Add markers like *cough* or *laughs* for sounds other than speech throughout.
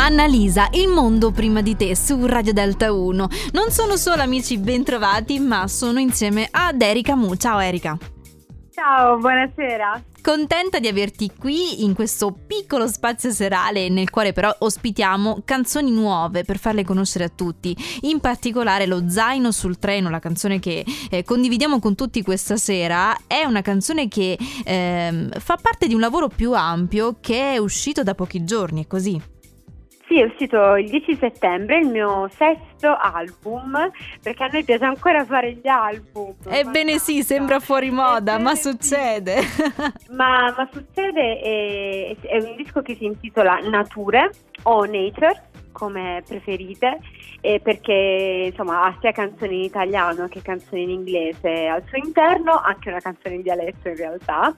Annalisa, il mondo prima di te su Radio Delta 1. Non sono solo amici bentrovati, ma sono insieme ad Erika Mu. Ciao Erika. Ciao, buonasera. Contenta di averti qui in questo piccolo spazio serale nel quale però ospitiamo canzoni nuove per farle conoscere a tutti, in particolare lo Zaino sul treno, la canzone che eh, condividiamo con tutti questa sera, è una canzone che eh, fa parte di un lavoro più ampio che è uscito da pochi giorni, è così. Sì, è uscito il 10 settembre il mio sesto album, perché a noi piace ancora fare gli album. Ebbene sì, sembra fuori moda, Ebbene ma succede. Sì. *laughs* ma, ma, succede, è, è un disco che si intitola Nature o Nature come preferite eh, perché insomma ha sia canzoni in italiano che canzoni in inglese al suo interno, anche una canzone in dialetto in realtà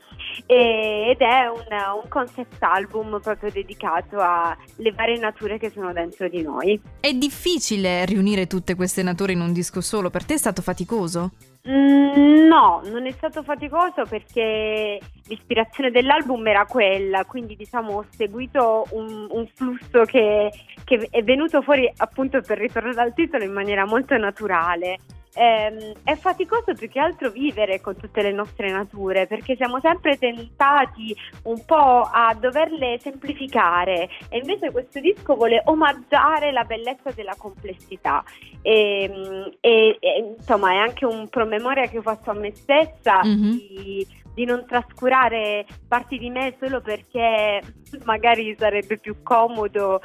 e, ed è un, un concept album proprio dedicato alle varie nature che sono dentro di noi. È difficile riunire tutte queste nature in un disco solo, per te è stato faticoso? Mm, no, non è stato faticoso perché l'ispirazione dell'album era quella, quindi diciamo ho seguito un, un flusso che, che, è venuto fuori appunto per ritornare al titolo in maniera molto naturale ehm, è faticoso più che altro vivere con tutte le nostre nature perché siamo sempre tentati un po' a doverle semplificare e invece questo disco vuole omaggiare la bellezza della complessità e, ehm, e, e insomma è anche un promemoria che ho fatto a me stessa mm-hmm. di, di non trascurare parti di me solo perché magari sarebbe più comodo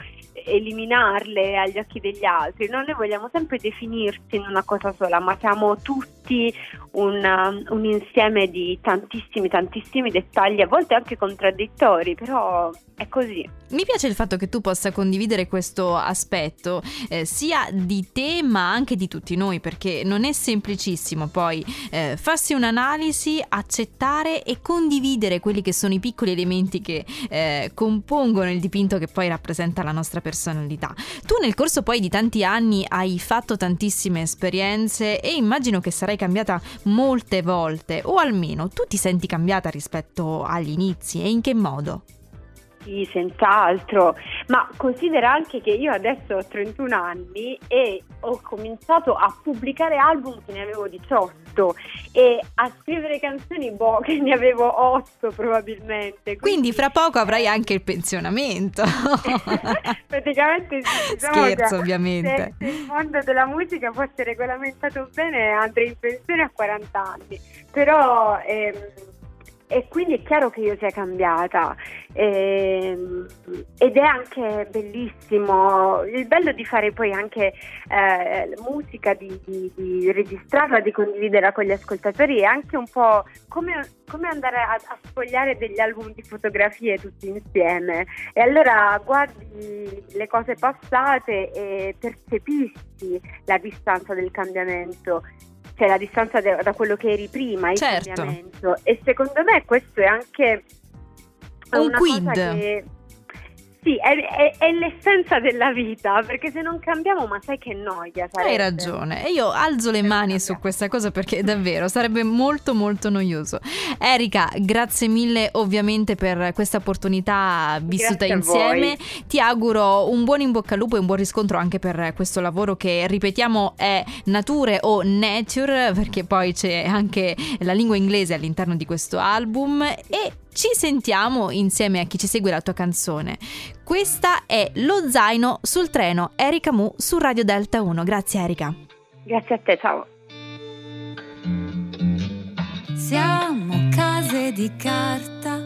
eliminarle agli occhi degli altri, no? noi vogliamo sempre definirci in una cosa sola, ma siamo tutti un, un, insieme di tantissimi, tantissimi dettagli, a volte anche contraddittori, però è così. Mi piace il fatto che tu possa condividere questo aspetto eh, sia di te ma anche di tutti noi, perché non è semplicissimo poi eh, farsi un'analisi, accettare e condividere quelli che sono i piccoli elementi che eh, compongono il dipinto che poi rappresenta la nostra personalità. Tu nel corso poi di tanti anni hai fatto tantissime esperienze e immagino che sarai cambiata molte volte, o almeno tu ti senti cambiata rispetto agli inizi e in che modo? Sì, senz'altro, ma considera anche che io adesso ho 31 anni e ho cominciato a pubblicare album che ne avevo 18 e a scrivere canzoni boh, *laughs* che ne avevo 8 probabilmente. Quindi, quindi fra poco avrai anche il pensionamento. *laughs* Praticamente sì, diciamo Scherzo ovviamente. Se, se il mondo della musica fosse regolamentato bene andrei in pensione a 40 anni, però... Ehm, e quindi è chiaro che io sia cambiata. E, ehm, ed è anche bellissimo il bello di fare poi anche eh, musica di, di, di, registrarla di condividerla con gli ascoltatori è anche un po' come, come andare a, a, sfogliare degli album di fotografie tutti insieme. E allora guardi le cose passate e percepisci la distanza del cambiamento cioè la distanza de- da quello che eri prima, il certo. cambiamento. E secondo me questo è anche un quid. Che, sì, è, è, è, l'essenza della vita, perché se non cambiamo, ma sai che noia. Sarebbe. Hai ragione, e io alzo le mani su questa cosa perché davvero sarebbe molto molto noioso. Erika, grazie mille ovviamente per questa opportunità vissuta grazie insieme. Ti auguro un buon in bocca al lupo e un buon riscontro anche per questo lavoro che ripetiamo è nature o nature, perché poi c'è anche la lingua inglese all'interno di questo album e ci sentiamo insieme a chi ci segue la tua canzone. Questa è Lo zaino sul treno Erika Mu su Radio Delta 1. Grazie Erika. Grazie a te, ciao. Siamo case di carta